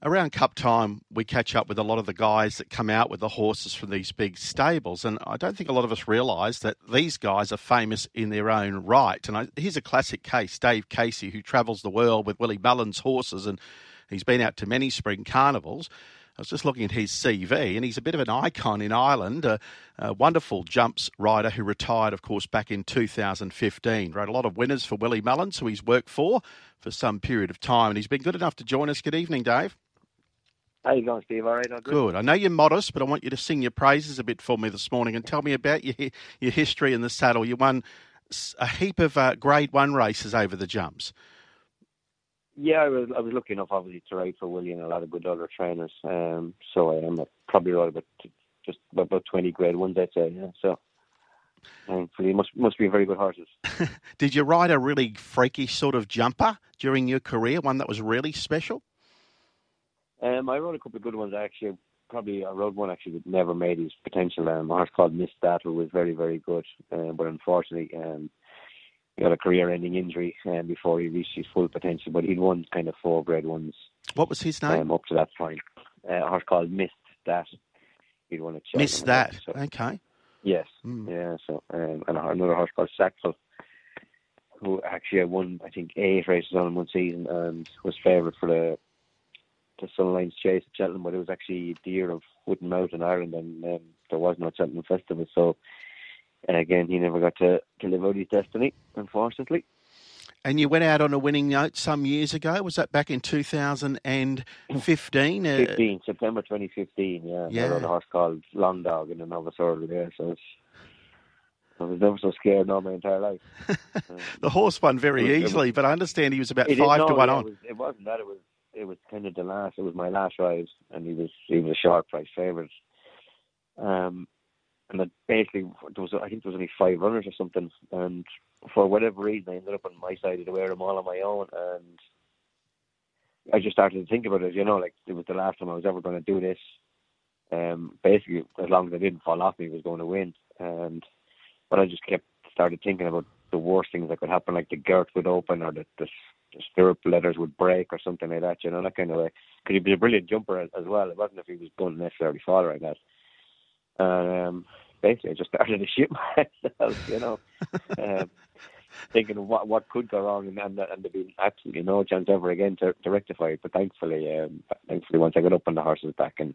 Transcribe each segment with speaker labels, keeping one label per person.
Speaker 1: Around Cup time, we catch up with a lot of the guys that come out with the horses from these big stables, and I don't think a lot of us realise that these guys are famous in their own right. And I, here's a classic case: Dave Casey, who travels the world with Willie Mullins horses, and he's been out to many spring carnivals. I was just looking at his CV, and he's a bit of an icon in Ireland. A, a, wonderful jumps rider who retired, of course, back in 2015. Wrote a lot of winners for Willie Mullins, who he's worked for for some period of time, and he's been good enough to join us. Good evening, Dave.
Speaker 2: How you going, Steve? All right, all good.
Speaker 1: Good. I know you're modest, but I want you to sing your praises a bit for me this morning and tell me about your your history in the saddle. You won a heap of uh, Grade One races over the jumps.
Speaker 2: Yeah, I was I was lucky enough, obviously, to ride for Willie and a lot of good other trainers. Um, so I am probably right about just about twenty Grade Ones, I'd say. Yeah, so. Thankfully, must must be very good horses.
Speaker 1: Did you ride a really freaky sort of jumper during your career? One that was really special?
Speaker 2: Um, I wrote a couple of good ones actually. Probably I rode one actually that never made his potential. Um, a horse called Missed That was very very good, um, but unfortunately, um, he got a career-ending injury um, before he reached his full potential. But he'd won kind of four Grade Ones.
Speaker 1: What was his name?
Speaker 2: Um, up to that point, uh, a horse called Missed That. He'd won a
Speaker 1: Miss That. So. Okay.
Speaker 2: Yes. Mm. Yeah. So um, and another horse called Sackville who actually won, I think, eight races on in one season and was favourite for the to Sun Alliance Chase at Cheltenham, but it was actually the year of Wooden in Ireland, and um, there was no Cheltenham Festival. So and again, he never got to, to live out his destiny, unfortunately.
Speaker 1: And you went out on a winning note some years ago. Was that back in 2015?
Speaker 2: 15, uh, September 2015, yeah. yeah. I rode a horse called Long Dog in a novice order there, so it's, I was never so scared in all my entire life.
Speaker 1: the horse won very easily, but I understand he was about five
Speaker 2: to
Speaker 1: one
Speaker 2: yeah,
Speaker 1: on.
Speaker 2: It, was, it wasn't that; it was it was kind of the last. It was my last ride, and he was he was a short price favourite. Um, and then basically there was I think there was only five runners or something, and for whatever reason I ended up on my side of the wear them all on my own, and I just started to think about it. You know, like it was the last time I was ever going to do this. Um, basically, as long as I didn't fall off me, was going to win, and but I just kept started thinking about the worst things that could happen, like the girth would open or the, the, the stirrup leathers would break or something like that, you know, that kind of way. Because he'd be a brilliant jumper as, as well. It wasn't if he was going to necessarily fall like that. And um, basically, I just started to shoot myself, you know, um, thinking what what could go wrong, and and, and there'd be absolutely no chance ever again to, to rectify it. But thankfully, um, thankfully, once I got up on the horse's back and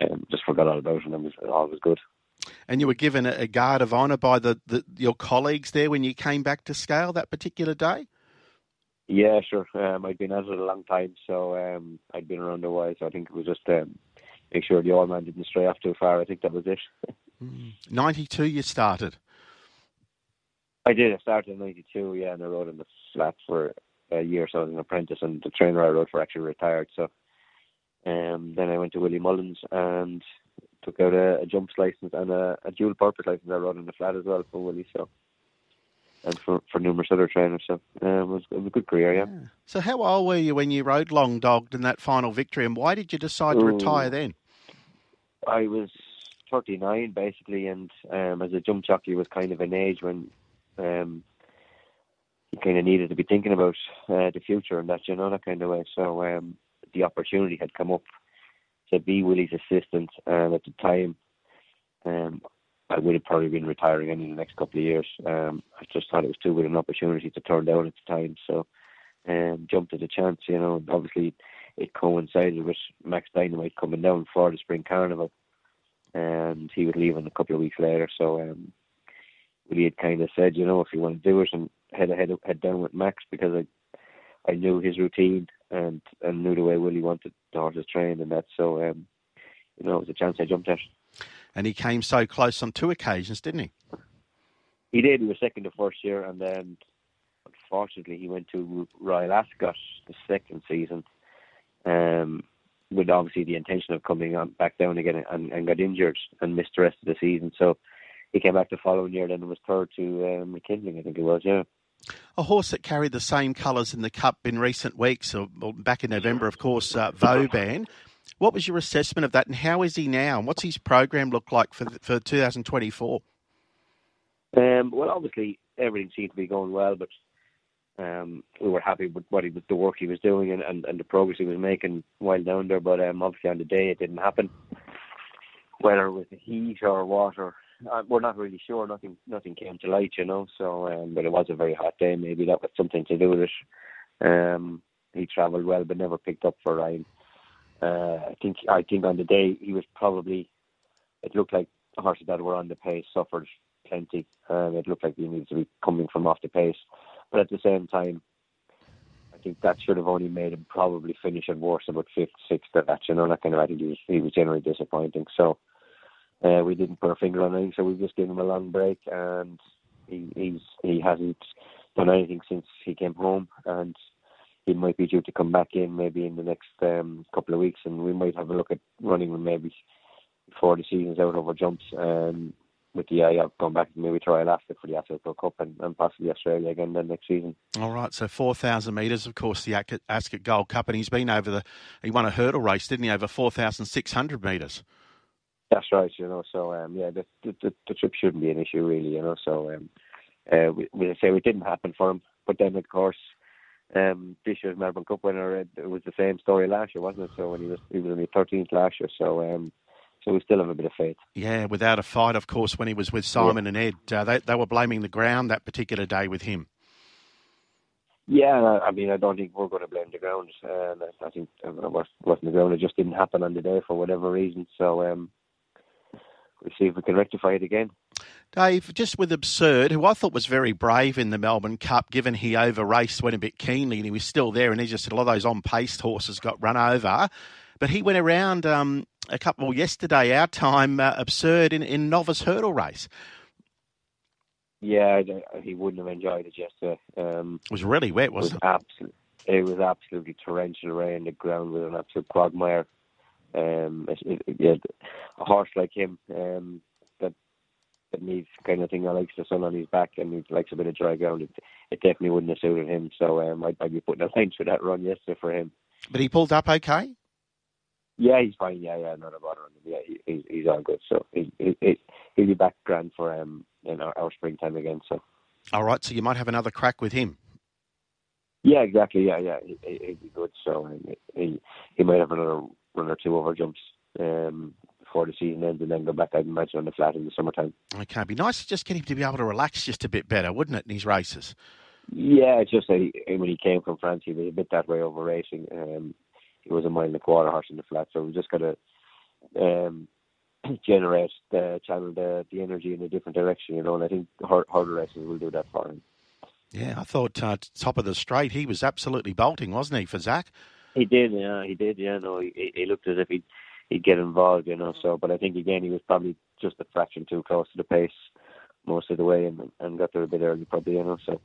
Speaker 2: um, just forgot all about it, and it was all was good.
Speaker 1: And you were given a, guard of honour by the, the, your colleagues there when you came back to scale that particular day.
Speaker 2: Yeah, sure. Um, I'd been at it a long time, so um, I'd been around a while. So I think it was just um, make sure the old man didn't stray off too far. I think that was it.
Speaker 1: Hmm. Ninety-two, you started.
Speaker 2: I did. I started in '92, yeah, and I rode in the flat for a year. So I was an apprentice, and the trainer I rode for actually retired. So um, then I went to Willie Mullins and took out a, a jumps license and a, a, dual purpose license. I rode in the flat as well for Willie, so and for, for numerous other trainers. So um, it, was, it was a good career, yeah. yeah.
Speaker 1: So how old were you when you rode Long Dogged in that final victory, and why did you decide to retire then?
Speaker 2: I was 39 basically, and um, as a jump jockey was kind of an age when um, you kind of needed to be thinking about uh, the future and that, you know, that kind of way. So um, the opportunity had come up to be Willie's assistant, and at the time, um, I would have probably been retiring in the next couple of years. Um, I just thought it was too good an opportunity to turn down at the time, so um, jumped at the chance. You know, And obviously it coincided with Max Dynamite coming down for the Spring Carnival, and he would leave in a couple of weeks later. So um, Willie had kind of said, you know, if you want to do it, and head ahead head down with Max because I I knew his routine and and knew the way Willie wanted the horses trained and that. So um, you know, it was a chance I jumped at.
Speaker 1: And he came so close on two occasions, didn't he?
Speaker 2: He did. He was second the first year, and then unfortunately he went to Royal Ascot the second season, um, with obviously the intention of coming on back down again, and, and got injured and missed the rest of the season. So he came back the following year, then it was third to uh, McKinley, I think it was, yeah.
Speaker 1: A horse that carried the same colours in the Cup in recent weeks, or, back in November, of course, uh, Vauban. What was your assessment of that, and how is he now, and what's his program look like for for 2024?
Speaker 2: Um, well, obviously everything seemed to be going well, but um, we were happy with what he was, the work he was doing, and, and, and the progress he was making while down there. But um, obviously on the day it didn't happen. Whether it was the heat or what, or uh, we're not really sure. Nothing, nothing came to light, you know. So, um, but it was a very hot day. Maybe that was something to do with it. Um, he travelled well, but never picked up for Ryan. Uh, I think, I think on the day he was probably. It looked like horses that were on the pace suffered plenty. Um, it looked like he needed to be coming from off the pace, but at the same time, I think that should have only made him probably finish at worst about fifth, sixth at that. You know, that kind of. I think he was, he was generally disappointing. So uh, we didn't put our finger on anything, so we just gave him a long break, and he he's he hasn't done anything since he came home, and he might be due to come back in maybe in the next um, couple of weeks, and we might have a look at running him maybe before the season's out over jumps. Um, with the eye of going back and maybe try Alaska for the Ascot Cup and, and possibly Australia again then next season.
Speaker 1: All right, so 4,000 metres, of course, the Ascot Gold Cup, and he's been over the, he won a hurdle race, didn't he, over 4,600 metres?
Speaker 2: That's right, you know. So um, yeah, the, the the trip shouldn't be an issue really, you know. So um, uh, we, we say it didn't happen for him, but then of course, um, this year's Melbourne Cup winner, it, it was the same story last year, wasn't it? So when he was he was only 13th last year, so um, so we still have a bit of faith.
Speaker 1: Yeah, without a fight, of course, when he was with Simon yeah. and Ed, uh, they they were blaming the ground that particular day with him.
Speaker 2: Yeah, I mean, I don't think we're going to blame the ground. Um, I think it wasn't the ground; it just didn't happen on the day for whatever reason. So um, see if we can rectify it again.
Speaker 1: Dave, just with Absurde, who I thought was very brave in the Melbourne Cup, given he over raced, went a bit keenly, and he was still there, and he just said a lot of those on paced horses got run over. But he went around um, a couple well, yesterday, our time, uh, Absurde in, in novice hurdle race.
Speaker 2: Yeah, he wouldn't have enjoyed it yesterday. Um,
Speaker 1: it was really wet, wasn't
Speaker 2: it? Was it? Absolutely, it was absolutely torrential rain. The ground was an absolute quagmire. Um, it, it, yeah, a horse like him um, that that needs kind of thing that likes the sun on his back and he likes a bit of dry ground. It, it definitely wouldn't have suited him. So um, I'd, I'd be putting a line for that run yesterday for him.
Speaker 1: But he pulled up okay.
Speaker 2: Yeah, he's fine. Yeah, yeah, not a bother on him. Yeah, he, he's he's all good. So he, he he'll be back grand for um in our, our springtime again. So.
Speaker 1: All right, so you might have another crack with him.
Speaker 2: Yeah, exactly. Yeah, yeah, he, he'd be good. So um, he he might have another one or two over jumps um, before the season ends and then go back, I'd imagine, on the flat in the summertime.
Speaker 1: Okay, it'd be nice to just get him to be able to relax just a bit better, wouldn't it, in these races?
Speaker 2: Yeah, it's just that he, when he came from France, he was a bit that way over racing. Um, he was a mile and a quarter horse in the flat, so we just got to um, generate the channel the the energy in a different direction, you know. And I think harder races will do that for him.
Speaker 1: Yeah, I thought uh, top of the straight, he was absolutely bolting, wasn't he, for Zach?
Speaker 2: He did, yeah, he did, yeah. No, he, he looked as if he'd he'd get involved, you know. So, but I think again he was probably just a fraction too close to the pace most of the way, and and got there a bit early, probably, you know. So.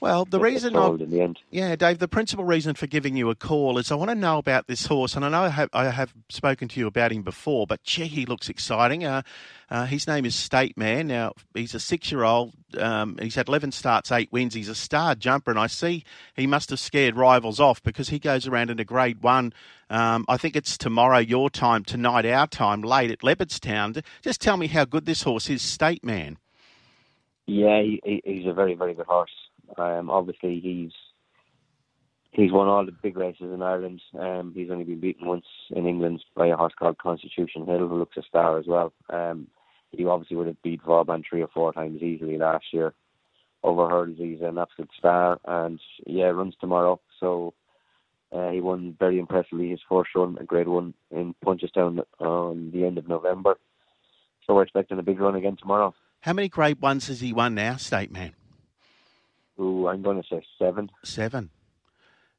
Speaker 1: Well, the reason,
Speaker 2: I, in the end.
Speaker 1: yeah, Dave, the principal reason for giving you a call is I want to know about this horse, and I know I have, I have spoken to you about him before, but gee, he looks exciting. Uh, uh, his name is State Man. Now he's a six-year-old. Um, he's had eleven starts, eight wins. He's a star jumper, and I see he must have scared rivals off because he goes around in a Grade One. Um, I think it's tomorrow your time, tonight our time, late at Leopardstown. Just tell me how good this horse is, State Man.
Speaker 2: Yeah, he, he's a very, very good horse. Um, obviously, he's he's won all the big races in Ireland. Um, he's only been beaten once in England by a horse called Constitution Hill, who looks a star as well. Um, he obviously would have beat Vauban three or four times easily last year. Over hurdles, he's an absolute star, and yeah, runs tomorrow. So uh, he won very impressively his first run, a Grade One in Punchestown on the end of November. So we're expecting a big run again tomorrow.
Speaker 1: How many Grade Ones has he won now, State Man?
Speaker 2: Ooh, I'm going to say seven.
Speaker 1: Seven.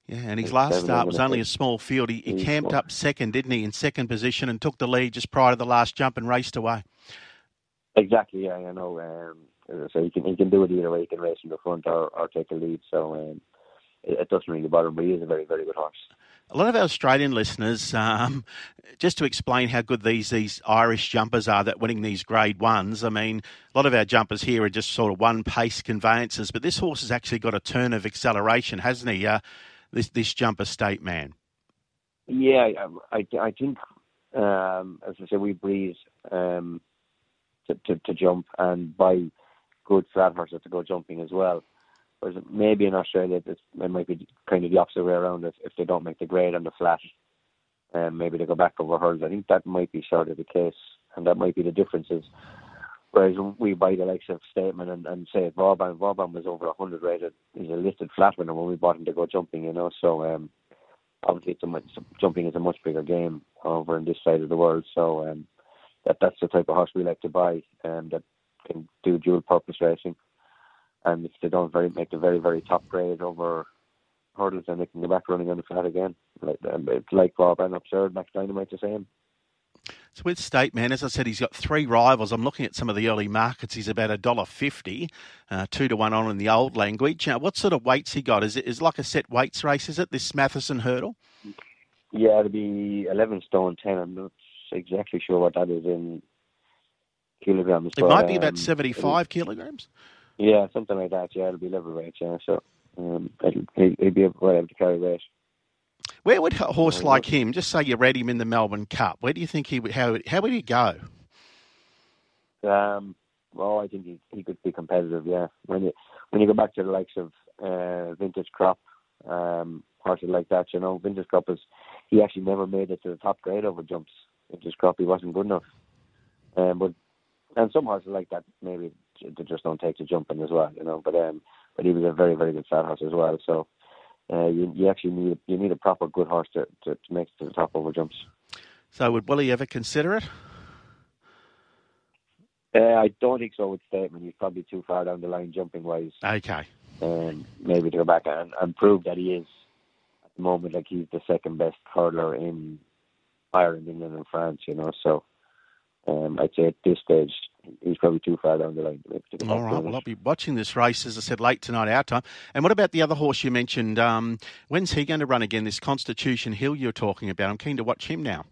Speaker 1: Yeah, and his last start was only a small field. He, he camped up second, didn't he, in second position, and took the lead just prior to the last jump and raced away.
Speaker 2: Exactly. Yeah, I know. Um, so he can he can do it either way. He can race in the front or, or take a lead. So um, it, it doesn't really bother him. But he is a very very good horse
Speaker 1: a lot of our Australian listeners, um, just to explain how good these these Irish jumpers are that winning these Grade Ones. I mean, a lot of our jumpers here are just sort of one pace conveyances, but this horse has actually got a turn of acceleration, hasn't he? Uh, this this jumper state man.
Speaker 2: Yeah, I I think um, as I say, we breeze um, to, to, to jump and buy good flat horses to go jumping as well. Whereas maybe in Australia, it might be kind of the opposite way around. If, if they don't make the grade on the flat, um, maybe they go back over hurdles. I think that might be sort of the case, and that might be the differences. Whereas we buy the likes of State Man and, and say Vauban, Vauban was over 100 rated. He's a listed flat winner when we bought him to go jumping, you know. So um, obviously, it's a much, jumping is a much bigger game over in this side of the world. So um, that that's the type of horse we like to buy, um, that can do dual purpose racing. And if they don't very make the very very top grade over hurdles, then they can go back running on the flat again. Like um, it's like Bob and Absurde, Max Dynamite the same.
Speaker 1: So with State Man, as I said, he's got three rivals. I'm looking at some of the early markets. He's about a dollar fifty, uh, two to one on in the old language. Uh, what sort of weights he got? Is it is like a set weights race? Is it this Matheson hurdle?
Speaker 2: Yeah, it'll be eleven stone ten. I'm not exactly sure what that is in kilograms.
Speaker 1: It but, might be about um, seventy five kilograms.
Speaker 2: Yeah, something like that. Yeah, it'll be level weight. Yeah, so um, he will be able, able to carry weight.
Speaker 1: Where would a horse like him, just say you read him in the Melbourne Cup, where do you think he would, how, how would he go?
Speaker 2: Um, well, I think he, he could be competitive, yeah. When you when you go back to the likes of uh, Vintage Crop, um, horses like that, you know, Vintage Crop is, he actually never made it to the top grade over jumps. Vintage Crop, he wasn't good enough. Um, but, and some horses like that, maybe they just don't take to jumping as well, you know, but, um, but he was a very, very good fat horse as well, so, uh, you, you actually need you need a proper good horse to, to, to make it to the top over jumps.
Speaker 1: So would Willie ever consider it?
Speaker 2: Uh, I don't think so with State Man. He's probably too far down the line jumping wise.
Speaker 1: Okay.
Speaker 2: And maybe to go back and, and prove that he is at the moment like he's the second best hurdler in Ireland, England, and France. You know, so um, I'd say at this stage he's probably too far down the line.
Speaker 1: All right, well, I'll be watching this race, as I said, late tonight, our time. And what about the other horse you mentioned? Um, when's he going to run again? This Constitution Hill you're talking about. I'm keen to watch him now.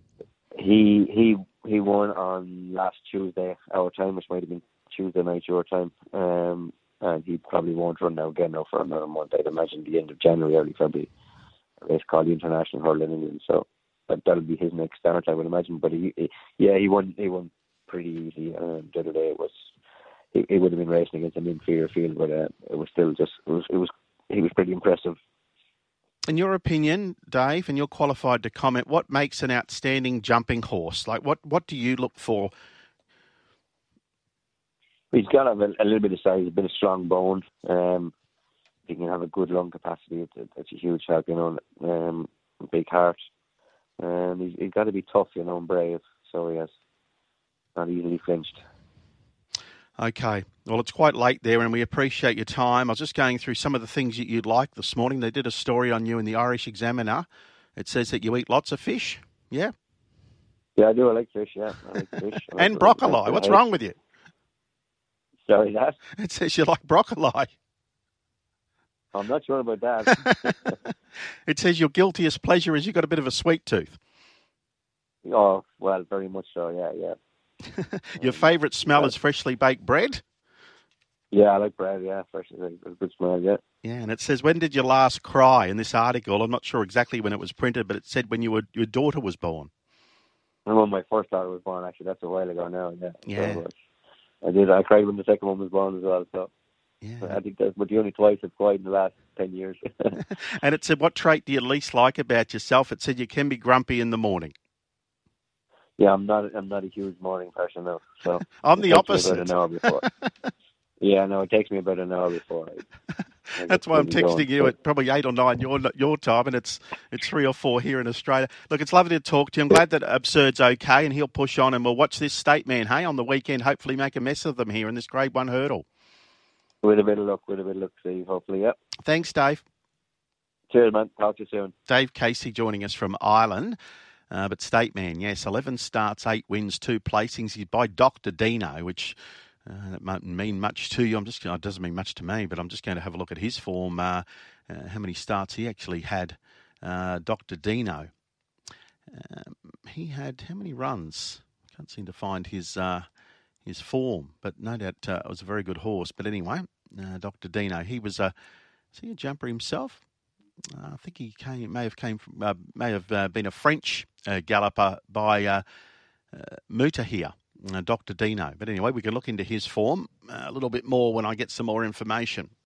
Speaker 2: He he he won on last Tuesday our time, which might have been Tuesday night your time. Um, and he probably won't run now again now for another month. I'd imagine the end of January, early February. A race called the International Hurdle in England. So that that'll be his next start, I would imagine. But he, he yeah, he won he won pretty easy. Um, the other day it was he, he would have been racing against an inferior field, but uh, it was still just it was it was he was pretty impressive.
Speaker 1: In your opinion, Dave, and you're qualified to comment, what makes an outstanding jumping horse? Like what what do you look for?
Speaker 2: He's got to have a, a little bit of size, a bit of strong bone. Um, he can have a good lung capacity. It's, it's a huge help, you know. Um, big heart. Um, he's, he's got to be tough, you know, and brave. So he has not easily flinched.
Speaker 1: Okay. Well, it's quite late there, and we appreciate your time. I was just going through some of the things that you'd like this morning. They did a story on you in the Irish Examiner. It says that you eat lots of fish. Yeah.
Speaker 2: Yeah, I do. I like fish. Yeah, I like fish.
Speaker 1: and like broccoli. What's wrong with you?
Speaker 2: Sorry, that.
Speaker 1: It says you like broccoli.
Speaker 2: I'm not sure about that.
Speaker 1: it says your guiltiest pleasure is you've got a bit of a sweet tooth.
Speaker 2: Oh well, very much so. Yeah, yeah.
Speaker 1: Your favourite smell is freshly baked bread?
Speaker 2: Yeah, I like bread. Yeah, freshly baked, good smell. Yeah.
Speaker 1: Yeah, and it says, "When did you last cry?" In this article, I'm not sure exactly when it was printed, but it said when you were, your daughter was born.
Speaker 2: And when my first daughter was born, actually, that's a while ago now. Yeah.
Speaker 1: Yeah. So, uh,
Speaker 2: I did. I cried when the second one was born as well. So. Yeah. I think that's but the only twice I've cried in the last ten years.
Speaker 1: and it said, "What trait do you least like about yourself?" It said you can be grumpy in the morning.
Speaker 2: Yeah, I'm not. I'm not a huge morning person though. So
Speaker 1: I'm the opposite.
Speaker 2: an hour before. yeah, no, it takes me about an hour before.
Speaker 1: I, I That's why I'm texting going. you at probably eight or nine your your time, and it's it's three or four here in Australia. Look, it's lovely to talk to you. I'm glad that Absurde's okay, and he'll push on, and we'll watch this state man. Hey, on the weekend, hopefully make a mess of them here in this Grade One hurdle.
Speaker 2: With a bit of luck, with a bit of luck, Steve. Hopefully, yep.
Speaker 1: Thanks, Dave.
Speaker 2: Cheers, man. Talk to you soon.
Speaker 1: Dave Casey joining us from Ireland. Uh, but State Man, yes, 11 starts, 8 wins, 2 placings. He's by Dr. Dino, which uh, that might mean much to you. I'm just, it doesn't mean much to me, but I'm just going to have a look at his form, uh, uh how many starts he actually had. Uh, Dr. Dino. Um, he had how many runs? Can't seem to find his uh, his form, but no doubt it was a very good horse. But anyway, Dr. Dino, he was a, is he a jumper himself? Uh, I think he came, may have came from, uh, may have uh, been a French uh, galloper by uh, uh, Muhtathir, Dr. Dino. But anyway, we can look into his form a little bit more when I get some more information.